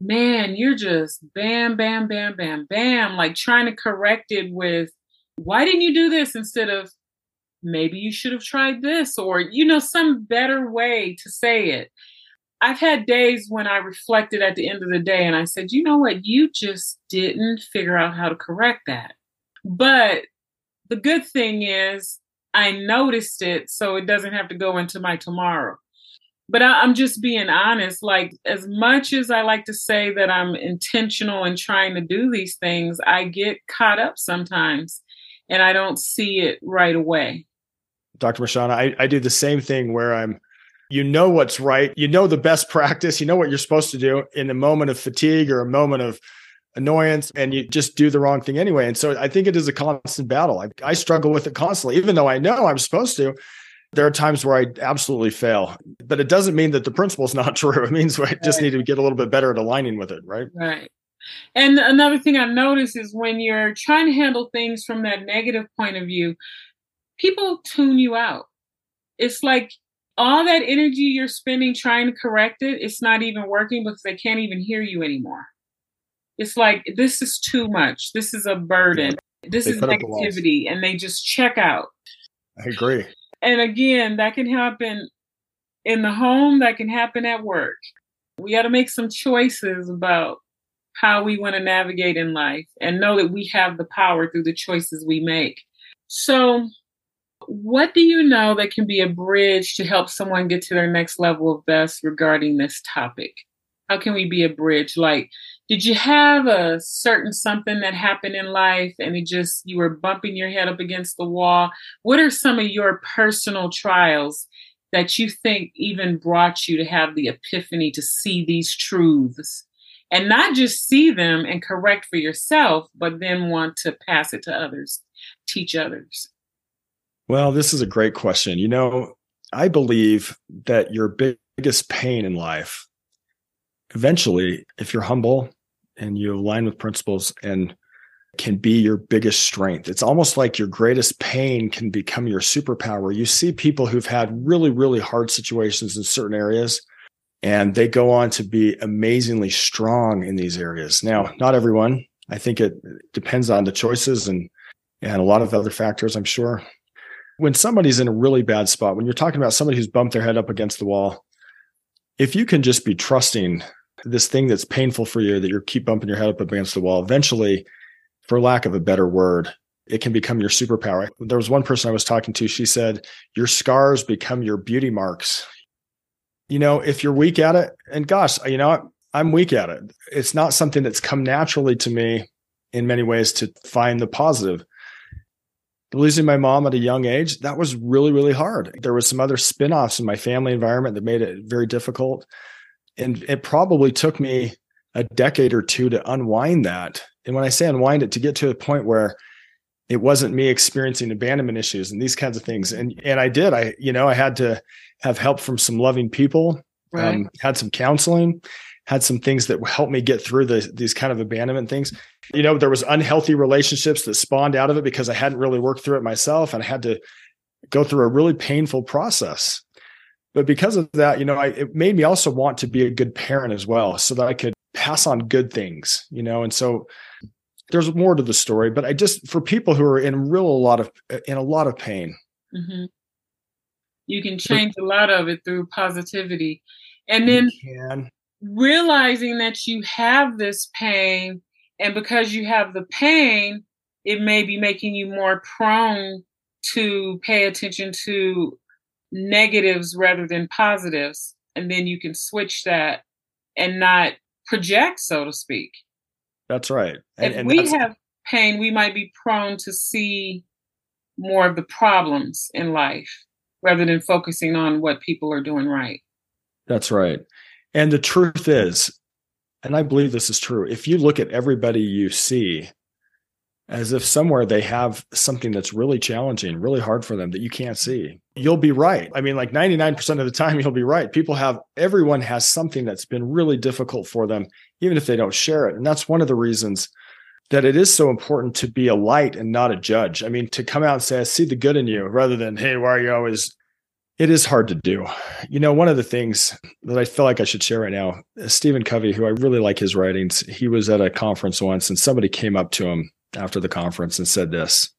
[SPEAKER 1] man, you're just bam, bam, bam, bam, bam, like trying to correct it with, why didn't you do this instead of maybe you should have tried this or, you know, some better way to say it. I've had days when I reflected at the end of the day and I said, you know what, you just didn't figure out how to correct that. But the good thing is, I noticed it so it doesn't have to go into my tomorrow but I, am just being honest. Like, as much as I like to say that I'm intentional in trying to do these things, I get caught up sometimes and I don't see it right away.
[SPEAKER 2] Dr. Mashana, I, I do the same thing where I'm, you know what's right, you know the best [laughs] practice, you know what you're supposed to do in a moment of fatigue or a moment of annoyance, and you just do the wrong thing anyway. And so I think it is a constant battle. I, I struggle with it constantly, even though I know I'm supposed to there are times where I absolutely fail, but it doesn't mean that the principle is [laughs] not true. It means I just need to get a little bit better at aligning with it, right?
[SPEAKER 1] Right. And another thing I notice is when you're trying to handle things from that negative point of view, people tune you out. It's like all that energy you're spending trying to correct it, it's not even working because they can't even hear you anymore. It's like, this is too much. This is a burden. This they is negativity. And they just check out.
[SPEAKER 2] I agree
[SPEAKER 1] and again, that can happen in the home, that can happen at work. We got to make some choices about how we want to navigate in life and know that we have the power through the choices we make. So, what do you know that can be a bridge to help someone get to their next level of best regarding this topic? How can we be a bridge? Like, did you have a certain something that happened in life and it just you were bumping your head up against the wall? What are some of your personal trials that you think even brought you to have the epiphany to see these truths? And not just see them and correct for yourself but then want to pass it to others teach others?
[SPEAKER 2] Well this is a great question. You know i believe that your biggest pain in life eventually if you're humble and you align with principles and can be your biggest strength. It's almost like your greatest pain can become your superpower. You see people who've had really, really hard situations in certain areas, and they go on to be amazingly strong in these areas. Now, not everyone. I think it depends on the choices and and a lot of other factors, I'm sure. When somebody's in a really bad spot, when you're talking about somebody who's bumped their head up against the wall, if you can just be trusting this thing that's painful for you that you keep bumping your head up against the wall eventually for lack of a better word it can become your superpower. There was one person i was talking to she said your scars become your beauty marks. You know if you're weak at it and gosh you know i'm weak at it. It's not something that's come naturally to me in many ways to find the positive. Losing my mom at a young age, that was really, really hard. There was some other spin-offs in my family environment that made it very difficult. And it probably took me a decade or two to unwind that. And when I say unwind it, to get to a point where it wasn't me experiencing abandonment issues and these kinds of things. And and I did. I, you know, I had to have help from some loving people, right. um, had some counseling, had some things that helped me get through the, these kind of abandonment things you know there was unhealthy relationships that spawned out of it because i hadn't really worked through it myself and i had to go through a really painful process but because of that you know I, it made me also want to be a good parent as well so that i could pass on good things you know and so there's more to the story but i just for people who are in real a lot of in a lot of pain. Mm-hmm.
[SPEAKER 1] you can change a lot of it through positivity. And then realizing that you have this pain and because you have the pain, it may be making you more prone to pay attention to negatives rather than positives. And then you can switch that and not project, so to speak.
[SPEAKER 2] That's right.
[SPEAKER 1] And, if and we have pain, we might be prone to see more of the problems in life rather than focusing on what people are doing right.
[SPEAKER 2] That's right. And the truth is, and I believe this is true, if you look at everybody you see as if somewhere they have something that's really challenging, really hard for them that you can't see, you'll be right. I mean, like 99% of the time, you'll be right. People have, everyone has something that's been really difficult for them, even if they don't share it. And that's one of the reasons that it is so important to be a light and not a judge. I mean, to come out and say, I see the good in you rather than, hey, why are you always it is hard to do. You know, one of the things that I feel like I should share right now, Stephen Covey, who I really like his writings, he was at a conference once and somebody came up to him after the conference and said this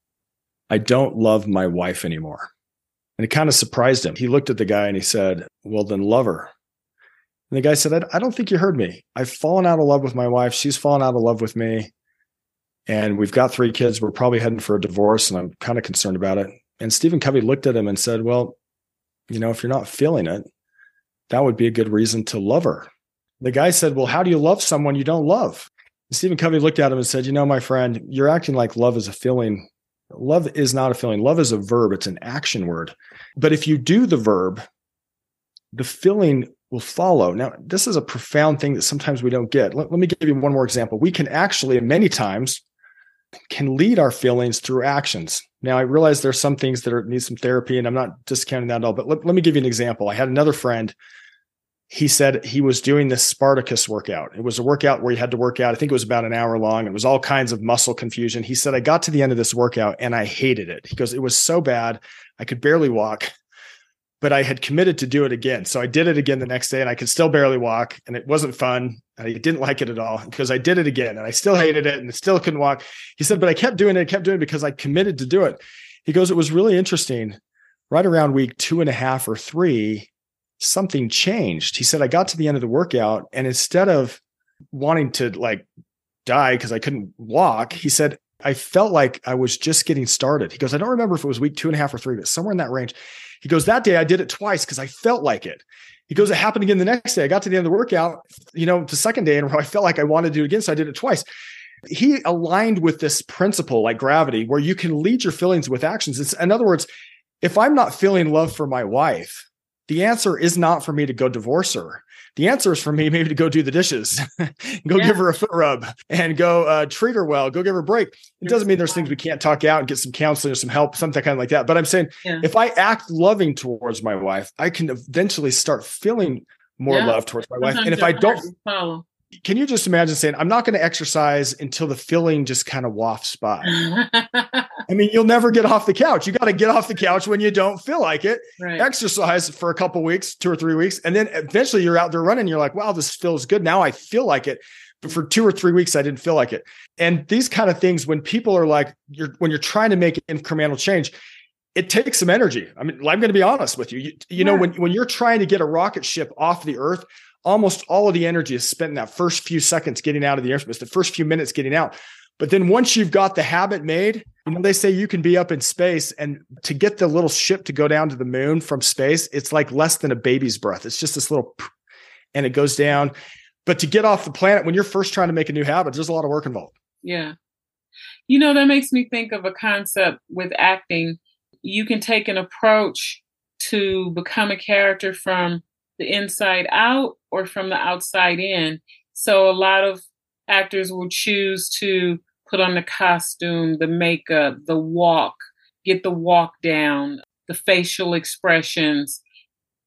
[SPEAKER 2] I don't love my wife anymore. And it kind of surprised him. He looked at the guy and he said, Well, then love her. And the guy said, I don't think you heard me. I've fallen out of love with my wife. She's fallen out of love with me. And we've got three kids. We're probably heading for a divorce, and I'm kind of concerned about it. And Stephen Covey looked at him and said, Well, you know, if you're not feeling it, that would be a good reason to love her. The guy said, Well, how do you love someone you don't love? Stephen Covey looked at him and said, You know, my friend, you're acting like love is a feeling. Love is not a feeling. Love is a verb, it's an action word. But if you do the verb, the feeling will follow. Now, this is a profound thing that sometimes we don't get. Let, let me give you one more example. We can actually, many times, can lead our feelings through actions. Now, I realize there's some things that are, need some therapy, and I'm not discounting that at all. But let, let me give you an example. I had another friend. He said he was doing this Spartacus workout. It was a workout where he had to work out. I think it was about an hour long. It was all kinds of muscle confusion. He said, I got to the end of this workout and I hated it. He goes, It was so bad. I could barely walk but I had committed to do it again. So I did it again the next day and I could still barely walk and it wasn't fun. I didn't like it at all because I did it again and I still hated it and still couldn't walk. He said, but I kept doing it, I kept doing it because I committed to do it. He goes, it was really interesting. Right around week two and a half or three, something changed. He said, I got to the end of the workout and instead of wanting to like die because I couldn't walk, he said, I felt like I was just getting started. He goes, I don't remember if it was week two and a half or three, but somewhere in that range. He goes, That day I did it twice because I felt like it. He goes, It happened again the next day. I got to the end of the workout, you know, the second day, and I felt like I wanted to do it again. So I did it twice. He aligned with this principle like gravity, where you can lead your feelings with actions. It's, in other words, if I'm not feeling love for my wife, the answer is not for me to go divorce her. The answer is for me maybe to go do the dishes, [laughs] go yeah. give her a foot rub, and go uh, treat her well, go give her a break. It doesn't mean there's things we can't talk out and get some counseling or some help, something kind of like that. But I'm saying yeah. if I act loving towards my wife, I can eventually start feeling more yeah. love towards my wife. And if I don't, follow can you just imagine saying, I'm not going to exercise until the feeling just kind of wafts by? [laughs] I mean, you'll never get off the couch. You got to get off the couch when you don't feel like it. Right. Exercise for a couple weeks, two or three weeks. And then eventually you're out there running. You're like, wow, this feels good. Now I feel like it. But for two or three weeks, I didn't feel like it. And these kind of things, when people are like, you're when you're trying to make incremental change, it takes some energy. I mean, I'm going to be honest with you. You, you yeah. know, when, when you're trying to get a rocket ship off the earth, almost all of the energy is spent in that first few seconds getting out of the airspace, the first few minutes getting out. But then once you've got the habit made, you know, they say you can be up in space and to get the little ship to go down to the moon from space, it's like less than a baby's breath. It's just this little and it goes down. But to get off the planet, when you're first trying to make a new habit, there's a lot of work involved.
[SPEAKER 1] Yeah. You know, that makes me think of a concept with acting. You can take an approach to become a character from the inside out or from the outside in. So a lot of actors will choose to put on the costume, the makeup, the walk, get the walk down, the facial expressions.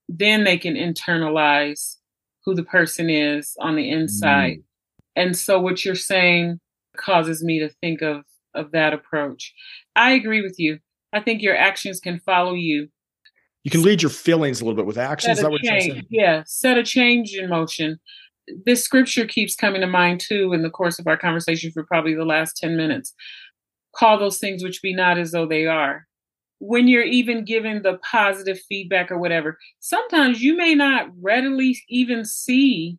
[SPEAKER 1] Then they can internalize who the person is on the inside. Mm. And so what you're saying causes me to think of of that approach. I agree with you. I think your actions can follow you.
[SPEAKER 2] You can lead your feelings a little bit with actions. Is that what you're saying?
[SPEAKER 1] Yeah, set a change in motion. This scripture keeps coming to mind too in the course of our conversation for probably the last 10 minutes. Call those things which be not as though they are. When you're even given the positive feedback or whatever, sometimes you may not readily even see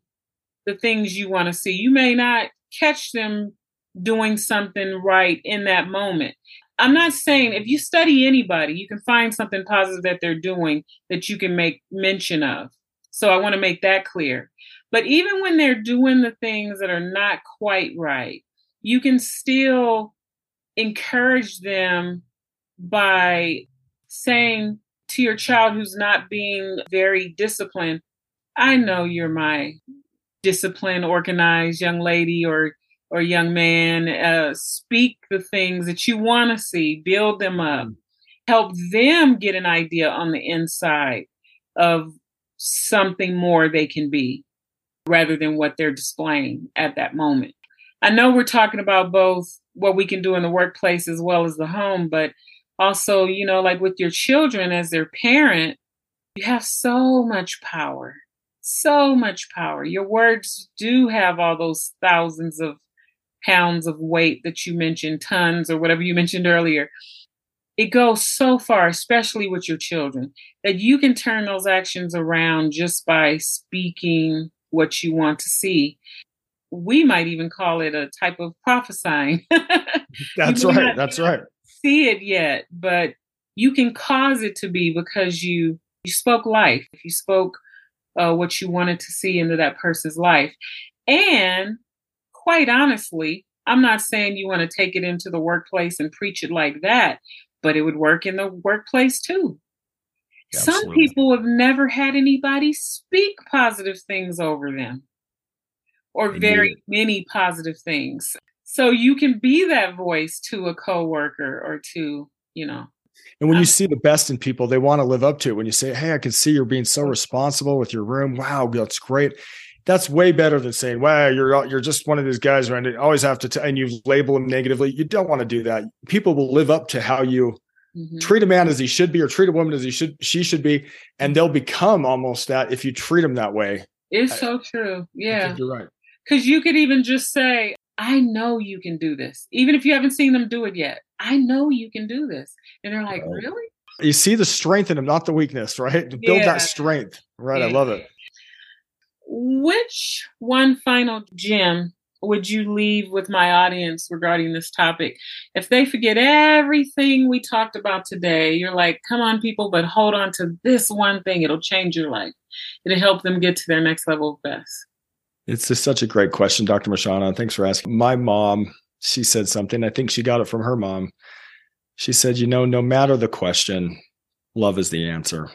[SPEAKER 1] the things you want to see. You may not catch them doing something right in that moment. I'm not saying if you study anybody, you can find something positive that they're doing that you can make mention of. So I want to make that clear. But even when they're doing the things that are not quite right, you can still encourage them by saying to your child who's not being very disciplined, I know you're my disciplined, organized young lady or or young man. Uh, speak the things that you want to see, build them up, help them get an idea on the inside of something more they can be rather than what they're displaying at that moment. I know we're talking about both what we can do in the workplace as well as the home, but also, you know, like with your children as their parent, you have so much power so much power. Your words do have all those thousands of pounds of weight that you mentioned, tons or whatever you mentioned earlier. It goes so far, especially with your children, that you can turn those actions around just by speaking what you want to see. We might even call it a type of prophesying. [laughs]
[SPEAKER 2] That's right. That's right.
[SPEAKER 1] See it yet, but you can cause it to be because you you spoke life. You spoke uh, what you wanted to see into that person's life. And quite honestly, I'm not saying you want to take it into the workplace and preach it like that, but it would work in the workplace too. Absolutely. Some people have never had anybody speak positive things over them or very many positive things. So you can be that voice to a coworker or to, you know,
[SPEAKER 2] and when you see the best in people, they want to live up to it. When you say, Hey, I can see you're being so mm. responsible with your room. Wow, that's great. That's way better than saying, "Wow, you're you're just one of these guys, right?" And always have to, t- and you label them negatively. You don't want to do that. People will live up to how you mm-hmm. treat a man as he should be, or treat a woman as he should she should be, and they'll become almost that if you treat them that way.
[SPEAKER 1] It's so true. Yeah,
[SPEAKER 2] you're right.
[SPEAKER 1] Because you could even just say, "I know you can do this," even if you haven't seen them do it yet. I know you can do this. And they're like, right. really?
[SPEAKER 2] You see the strength in them, not the weakness, right? To build yeah. that strength. Right. Yeah. I love it.
[SPEAKER 1] Which one final gem would you leave with my audience regarding this topic? If they forget everything we talked about today, you're like, come on, people, but hold on to this one thing. It'll change your life. It'll help them get to their next level of best.
[SPEAKER 2] It's just such a great question, Dr. Mashana. Thanks for asking. My mom she said something. I think she got it from her mom. She said, You know, no matter the question, love is the answer.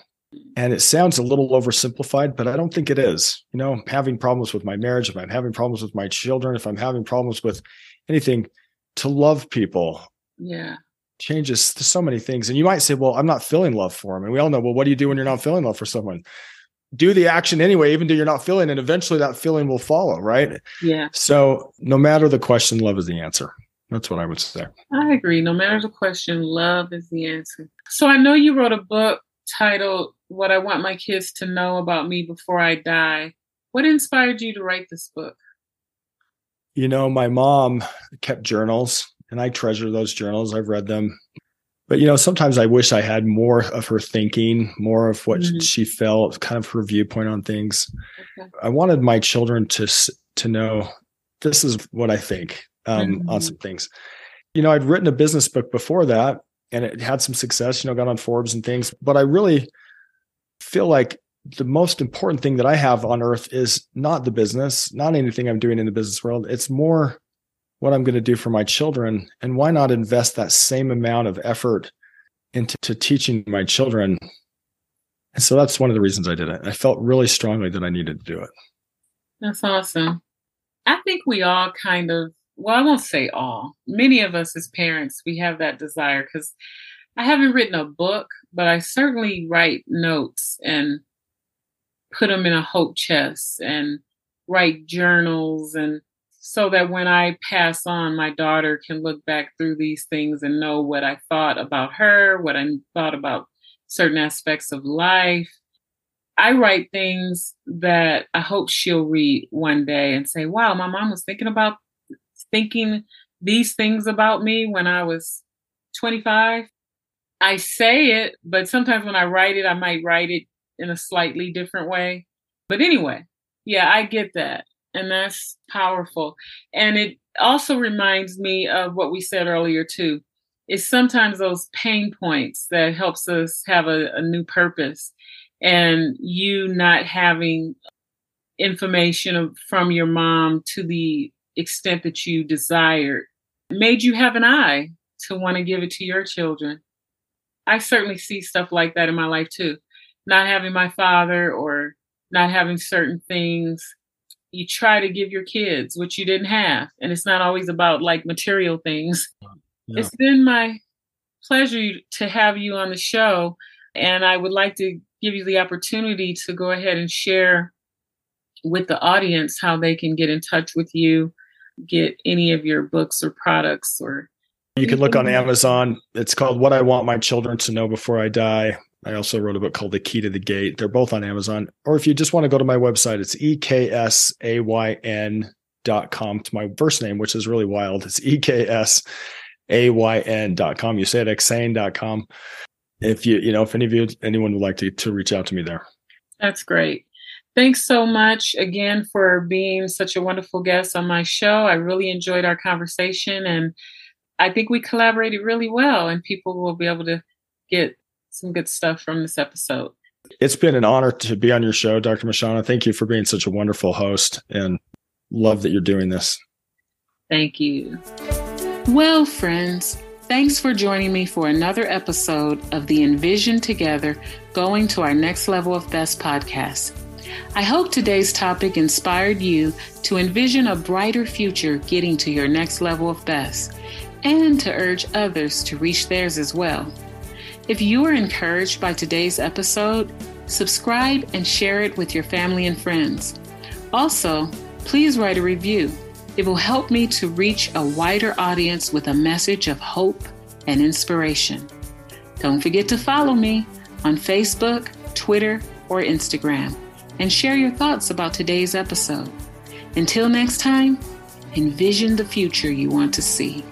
[SPEAKER 2] And it sounds a little oversimplified, but I don't think it is. You know, having problems with my marriage, if I'm having problems with my children, if I'm having problems with anything, to love people.
[SPEAKER 1] Yeah.
[SPEAKER 2] Changes so many things. And you might say, well, I'm not feeling love for them. And we all know, well, what do you do when you're not feeling love for someone? do the action anyway, even though you're not feeling, and eventually that feeling will follow, right?
[SPEAKER 1] Yeah.
[SPEAKER 2] So no matter the question, love is the answer. That's what I would say.
[SPEAKER 1] I agree. No matter the question, love is the answer. So I know you wrote a book titled What I Want My Kids to Know About Me Before I Die. What inspired you to write this book?
[SPEAKER 2] You know, my mom kept journals and I treasure those journals. I've read them but you know sometimes i wish i had more of her thinking more of what mm-hmm. she felt kind of her viewpoint on things okay. i wanted my children to to know this is what i think um, mm-hmm. on some things you know i'd written a business book before that and it had some success you know got on forbes and things but i really feel like the most important thing that i have on earth is not the business not anything i'm doing in the business world it's more what I'm going to do for my children. And why not invest that same amount of effort into teaching my children? And so that's one of the reasons I did it. I felt really strongly that I needed to do it.
[SPEAKER 1] That's awesome. I think we all kind of, well, I won't say all, many of us as parents, we have that desire because I haven't written a book, but I certainly write notes and put them in a hope chest and write journals and so that when I pass on, my daughter can look back through these things and know what I thought about her, what I thought about certain aspects of life. I write things that I hope she'll read one day and say, wow, my mom was thinking about thinking these things about me when I was 25. I say it, but sometimes when I write it, I might write it in a slightly different way. But anyway, yeah, I get that and that's powerful. And it also reminds me of what we said earlier too. It's sometimes those pain points that helps us have a, a new purpose, and you not having information from your mom to the extent that you desired made you have an eye to want to give it to your children. I certainly see stuff like that in my life too. Not having my father or not having certain things you try to give your kids what you didn't have and it's not always about like material things yeah. it's been my pleasure to have you on the show and i would like to give you the opportunity to go ahead and share with the audience how they can get in touch with you get any of your books or products or
[SPEAKER 2] you can look on amazon it's called what i want my children to know before i die I also wrote a book called The Key to the Gate. They're both on Amazon. Or if you just want to go to my website, it's e-k-s-a-y-n eksayn.com. It's my first name, which is really wild. It's eksayn.com. You say it exane.com. If you, you know, if any of you, anyone would like to, to reach out to me there.
[SPEAKER 1] That's great. Thanks so much again for being such a wonderful guest on my show. I really enjoyed our conversation and I think we collaborated really well and people will be able to get some good stuff from this episode.
[SPEAKER 2] It's been an honor to be on your show, Dr. Mashana. Thank you for being such a wonderful host and love that you're doing this.
[SPEAKER 1] Thank you. Well, friends, thanks for joining me for another episode of the Envision Together Going to Our Next Level of Best podcast. I hope today's topic inspired you to envision a brighter future getting to your next level of best and to urge others to reach theirs as well. If you are encouraged by today's episode, subscribe and share it with your family and friends. Also, please write a review. It will help me to reach a wider audience with a message of hope and inspiration. Don't forget to follow me on Facebook, Twitter, or Instagram and share your thoughts about today's episode. Until next time, envision the future you want to see.